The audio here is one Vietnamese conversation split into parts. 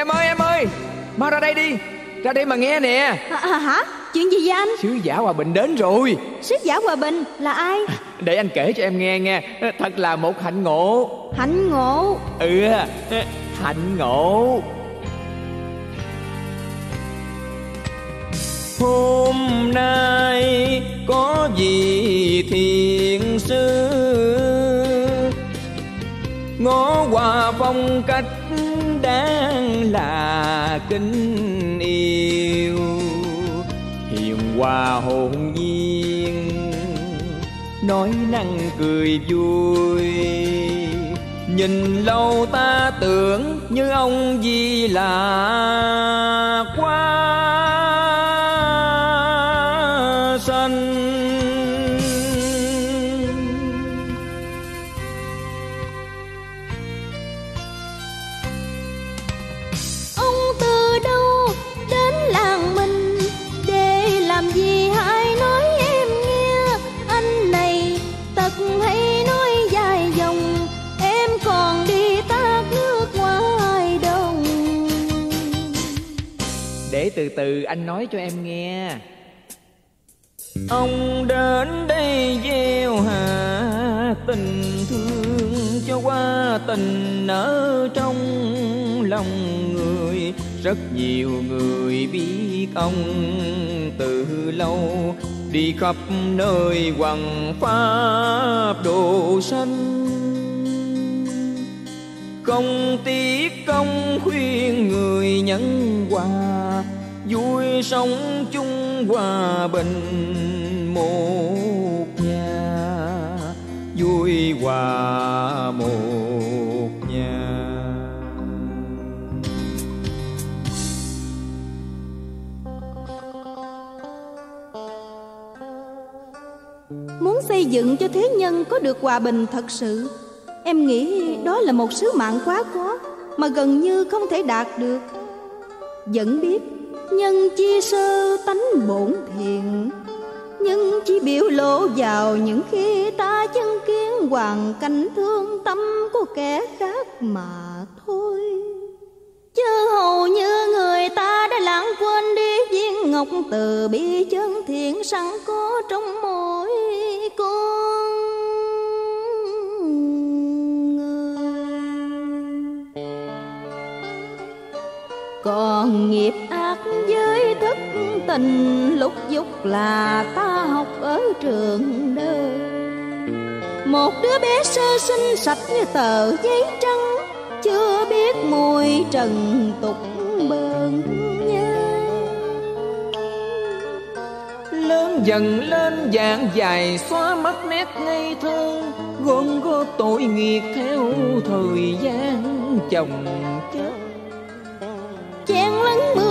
Em ơi em ơi. Mau ra đây đi. Ra đây mà nghe nè. À, à, Hả? Chuyện gì vậy anh? Sứ giả Hòa Bình đến rồi. Sứ giả Hòa Bình là ai? Để anh kể cho em nghe nghe. Thật là một hạnh ngộ. Hạnh ngộ? Ừ hạnh ngộ. Hôm nay có gì thiện sư? Ngó qua phong cách là kính yêu. Hiền hòa hồn nhiên, Nói năng cười vui. Nhìn lâu ta tưởng như ông di là để từ từ anh nói cho em nghe. Ông đến đây gieo hạ tình thương cho qua tình ở trong lòng người. Rất nhiều người biết ông từ lâu, Đi khắp nơi hoàng pháp đồ sanh công tiếc công khuyên người nhân hòa. Vui sống chung hòa bình một nhà. Vui hòa một nhà. Muốn xây dựng cho thế nhân có được hòa bình thật sự em nghĩ đó là một sứ mạng quá khó, mà gần như không thể đạt được. Vẫn biết, nhân chi sơ tánh bổn thiện nhưng chỉ biểu lộ vào những khi ta chứng kiến hoàn cảnh thương tâm của kẻ khác mà thôi. Chứ hầu như người ta đã lãng quên đi viên ngọc từ bi chân thiện sẵn có trong mỗi con. Còn nghiệp ác với thức tình lúc dục là ta học ở trường đời. Một đứa bé sơ sinh sạch như tờ giấy trắng, chưa biết mùi trần tục bờn lớn dần lên dạng dài xóa mất nét ngây thơ gom góp tội nghiệp theo thời gian chồng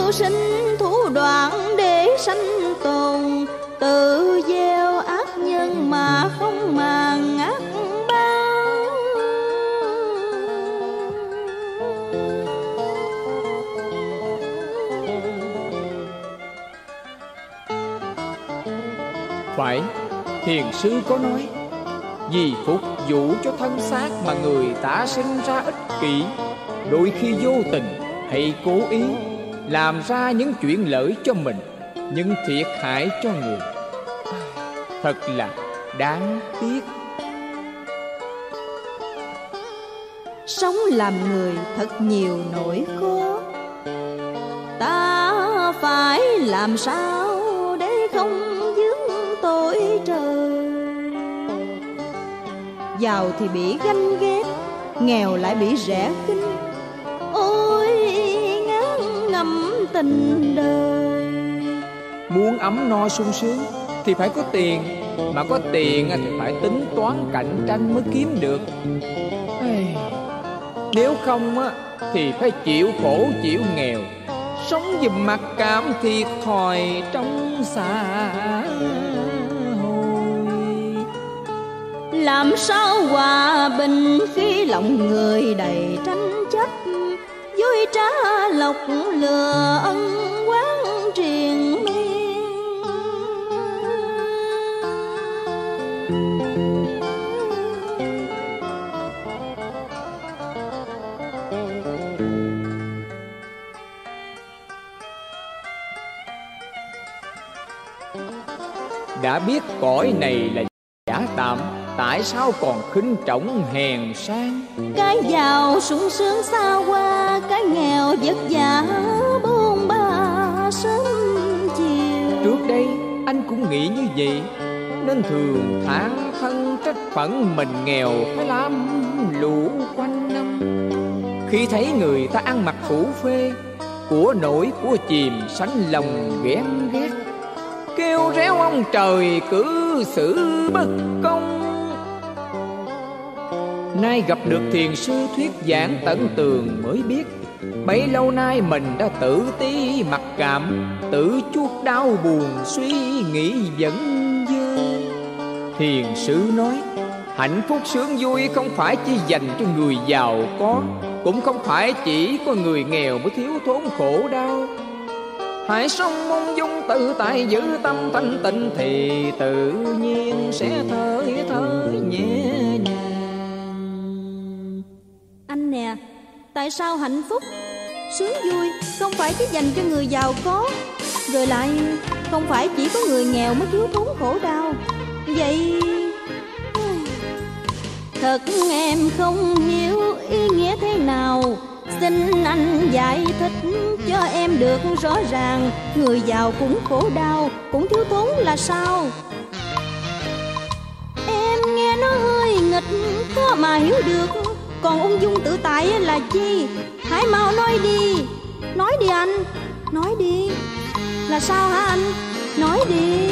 mưu sinh thủ đoạn để sanh tồn. Tự gieo ác nhân mà không màng ác báo phải thiền sư có nói, vì phục vụ cho thân xác mà người ta sinh ra ích kỷ. Đôi khi vô tình hay cố ý làm ra những chuyện lợi cho mình nhưng thiệt hại cho người. Thật là đáng tiếc. Sống làm người thật nhiều nỗi khó ta phải làm sao để không dướng tội trời? Giàu thì bị ganh ghét, nghèo lại bị rẻ khinh tình đời. Muốn ấm no sung sướng Thì phải có tiền Mà có tiền thì phải tính toán cạnh tranh mới kiếm được. Nếu không á Thì phải chịu khổ chịu nghèo. Sống dùm mặc cảm thiệt thòi trong xã hội Làm sao hòa bình khi lòng người đầy tranh vui trá lọc lừa ân quán triền miên. Đã biết cõi này là giả tạm, tại sao còn khinh trọng hèn sang? Cái giàu sung sướng xa qua Cái nghèo vất vả buông ba sớm chiều. Trước đây anh cũng nghĩ như vậy, Nên thường than thân trách phận mình nghèo Phải làm lũ quanh năm. Khi thấy người ta ăn mặc phủ phê, Của nổi của chìm sánh lòng ghét ghét. Kêu réo ông trời cử xử bất công Nay gặp được thiền sư thuyết giảng tận tường mới biết, Bấy lâu nay mình đã tự ti mặc cảm, Tự chuốc đau buồn suy nghĩ vẫn dư. Thiền sư nói, Hạnh phúc sướng vui không phải chỉ dành cho người giàu có, Cũng không phải chỉ có người nghèo mới thiếu thốn khổ đau. Hãy sống mong dung tự tại giữ tâm thanh tịnh Thì tự nhiên sẽ thở thở nhẹ Anh nè. Tại sao hạnh phúc Sướng vui không phải chỉ dành cho người giàu có? Rồi lại không phải chỉ có người nghèo mới thiếu thốn khổ đau. Vậy Thật em không hiểu ý nghĩa thế nào. Xin anh giải thích cho em được rõ ràng. Người giàu cũng khổ đau, cũng thiếu thốn là sao? Em nghe nó hơi nghịch, khó mà hiểu được còn ung dung tự tại là chi? Hãy mau nói đi. Nói đi anh, nói đi. Là sao hả anh, nói đi.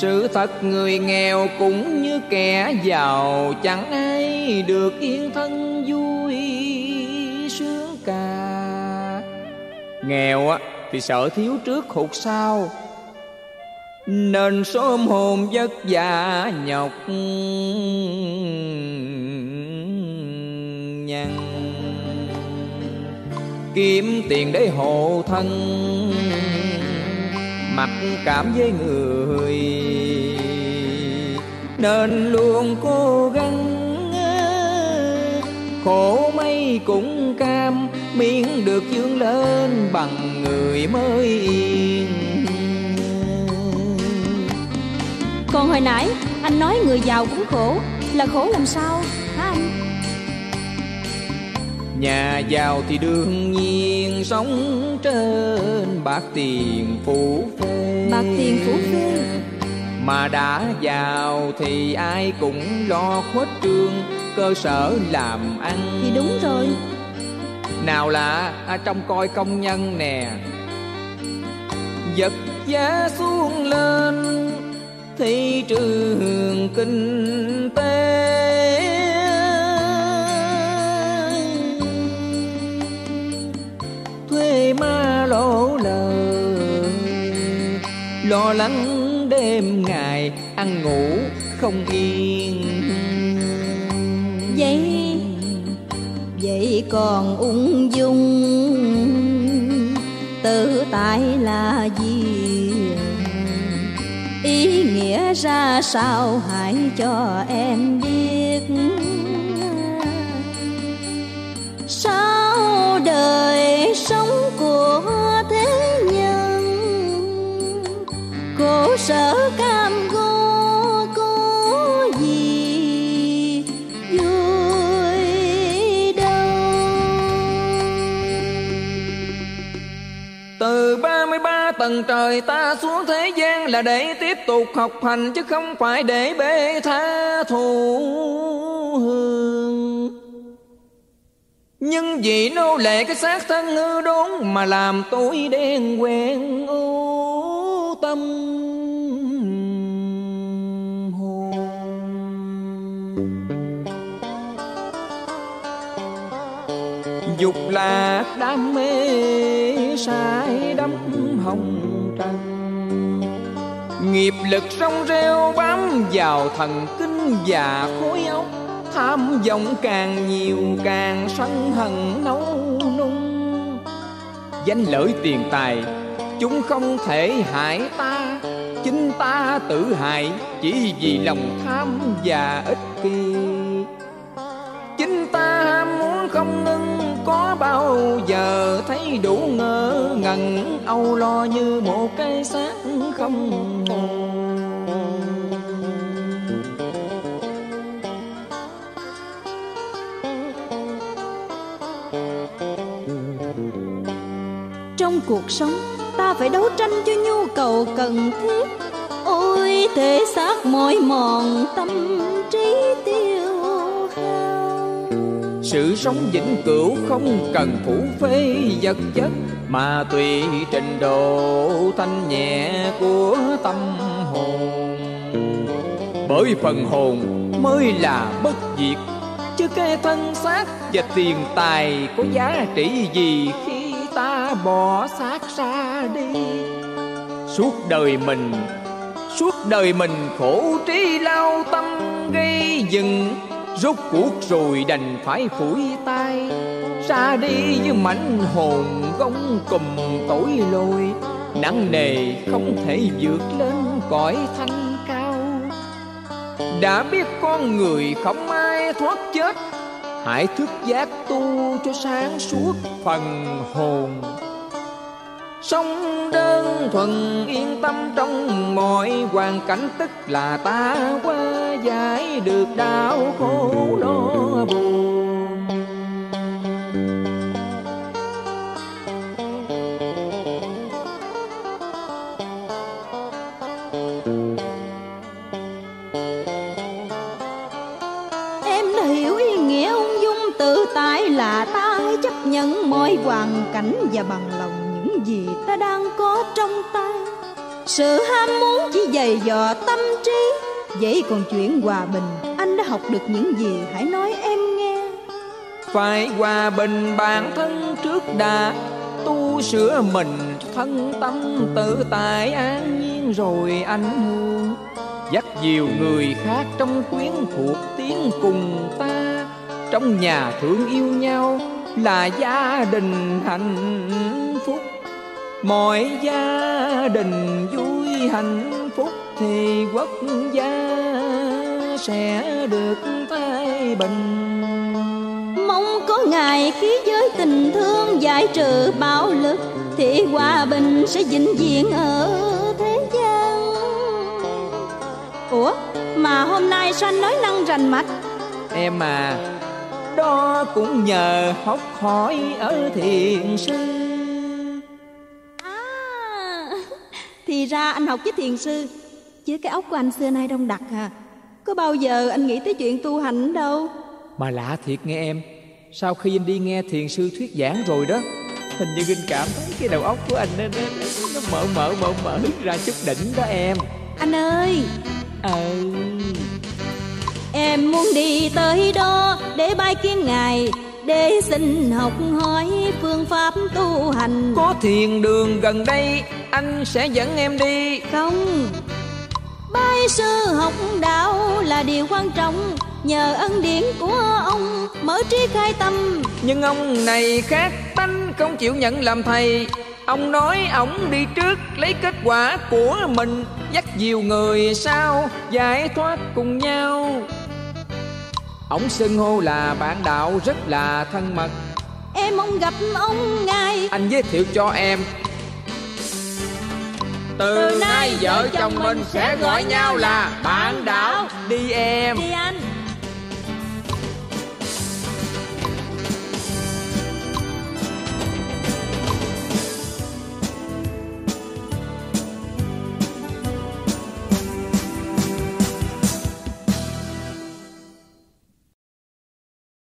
Sự thật người nghèo cũng như kẻ giàu Chẳng ai được yên thân vui sướng cả. Nghèo á thì sợ thiếu trước hụt sau. Nên sớm hồn vất vả nhọc nhằn. Kiếm tiền để hộ thân, mặc cảm với người. Nên luôn cố gắng, khổ mấy cũng cam miễn được dương lên bằng người mới yên. Còn hồi nãy anh nói người giàu cũng khổ. Là khổ làm sao hả anh? Nhà giàu thì đương nhiên sống trên bạc tiền phủ phê. Bạc tiền phủ phê. Mà đã giàu thì ai cũng lo khuếch trương cơ sở làm ăn. Thì đúng rồi nào là à, trong coi công nhân nè. Giật giá xuống lên Thị trường kinh tế. Thuê ma lỗ lời lo lắng đêm ngày ăn ngủ không yên. Vậy vậy còn ung dung. Tự tại là gì? Ý nghĩa ra sao hãy cho em biết. Sao đời sống của thế nhân, khổ sở cam tầng trời ta xuống thế gian là để tiếp tục học hành, chứ không phải để bê tha thù hương. Nhưng vì nô lệ cái xác thân hư đốn Mà làm tôi đen quen ô tâm Dục là đam mê sai đắm hồng Nghiệp lực rong rêu bám vào thần kinh và khối óc. Tham vọng càng nhiều càng sân hận nấu nung. Danh lợi tiền tài chúng không thể hại ta. Chính ta tự hại chỉ vì lòng tham và ích kỷ. Chính ta ham muốn không ngưng, có bao giờ thấy đủ ngỡ ngẩn. Âu lo như một cái xác không cuộc sống, ta phải đấu tranh cho nhu cầu cần thiết. Ôi, thể xác mỏi mòn, tâm trí tiêu hao. Sự sống vĩnh cửu không cần phủ phê vật chất, mà tùy trình độ thanh nhẹ của tâm hồn. Bởi phần hồn mới là bất diệt, chứ cái thân xác và tiền tài có giá trị gì khi ta bỏ xác ra đi. Suốt đời mình, suốt đời mình khổ trí lao tâm gây dựng. Rốt cuộc rồi đành phải phủi tay, ra đi với mảnh hồn gông cùm tối lôi. Nặng nề không thể vượt lên cõi thanh cao. Đã biết con người không ai thoát chết, hãy thức giác tu cho sáng suốt phần hồn sống đơn thuần, yên tâm trong mọi hoàn cảnh, tức là ta qua giải được đau khổ lo buồn. Em đã hiểu ý nghĩa ung dung, tự tại là ta chấp nhận mọi hoàn cảnh và bằng lòng gì ta đang có trong tay? Sự ham muốn chỉ dày dò tâm trí vậy còn chuyện hòa bình. Anh đã học được những gì? Hãy nói em nghe. Phải hòa bình bản thân trước đã, tu sửa mình thân tâm tự tại an nhiên rồi anh hương dắt nhiều người khác trong quyến thuộc tiếng cùng ta, trong nhà thương yêu nhau là gia đình hạnh phúc mọi gia đình vui hạnh phúc thì quốc gia sẽ được thái bình. Mong có ngày ký giới tình thương giải trừ bạo lực thì hòa bình sẽ vĩnh viễn ở thế gian. Ủa mà hôm nay sao anh nói năng rành mạch? Em à Đó cũng nhờ học hỏi ở thiền sư thì ra anh học với thiền sư. Chứ cái óc của anh xưa nay đông đặc à. Có bao giờ anh nghĩ tới chuyện tu hành đâu? Mà lạ thiệt nghe em. Sau khi anh đi nghe thiền sư thuyết giảng rồi đó Hình như anh cảm thấy cái đầu óc của anh nó, nó, nó mở mở mở mở ra chút đỉnh đó em. Anh ơi! Ờ Em muốn đi tới đó để bài kiến ngài Để xin học hỏi phương pháp tu hành. Có thiền đường gần đây Anh sẽ dẫn em đi. Không. Bái sư học đạo là điều quan trọng. Nhờ ân điển của ông mở trí khai tâm. Nhưng ông này khác tánh không chịu nhận làm thầy. Ông nói ổng đi trước lấy kết quả của mình. Dắt nhiều người sau giải thoát cùng nhau Ông xưng hô là bạn đạo rất là thân mật. Em mong gặp ông ngài Anh giới thiệu cho em. Từ nay vợ chồng mình sẽ gọi nhau là bạn đạo. Đi em. Đi anh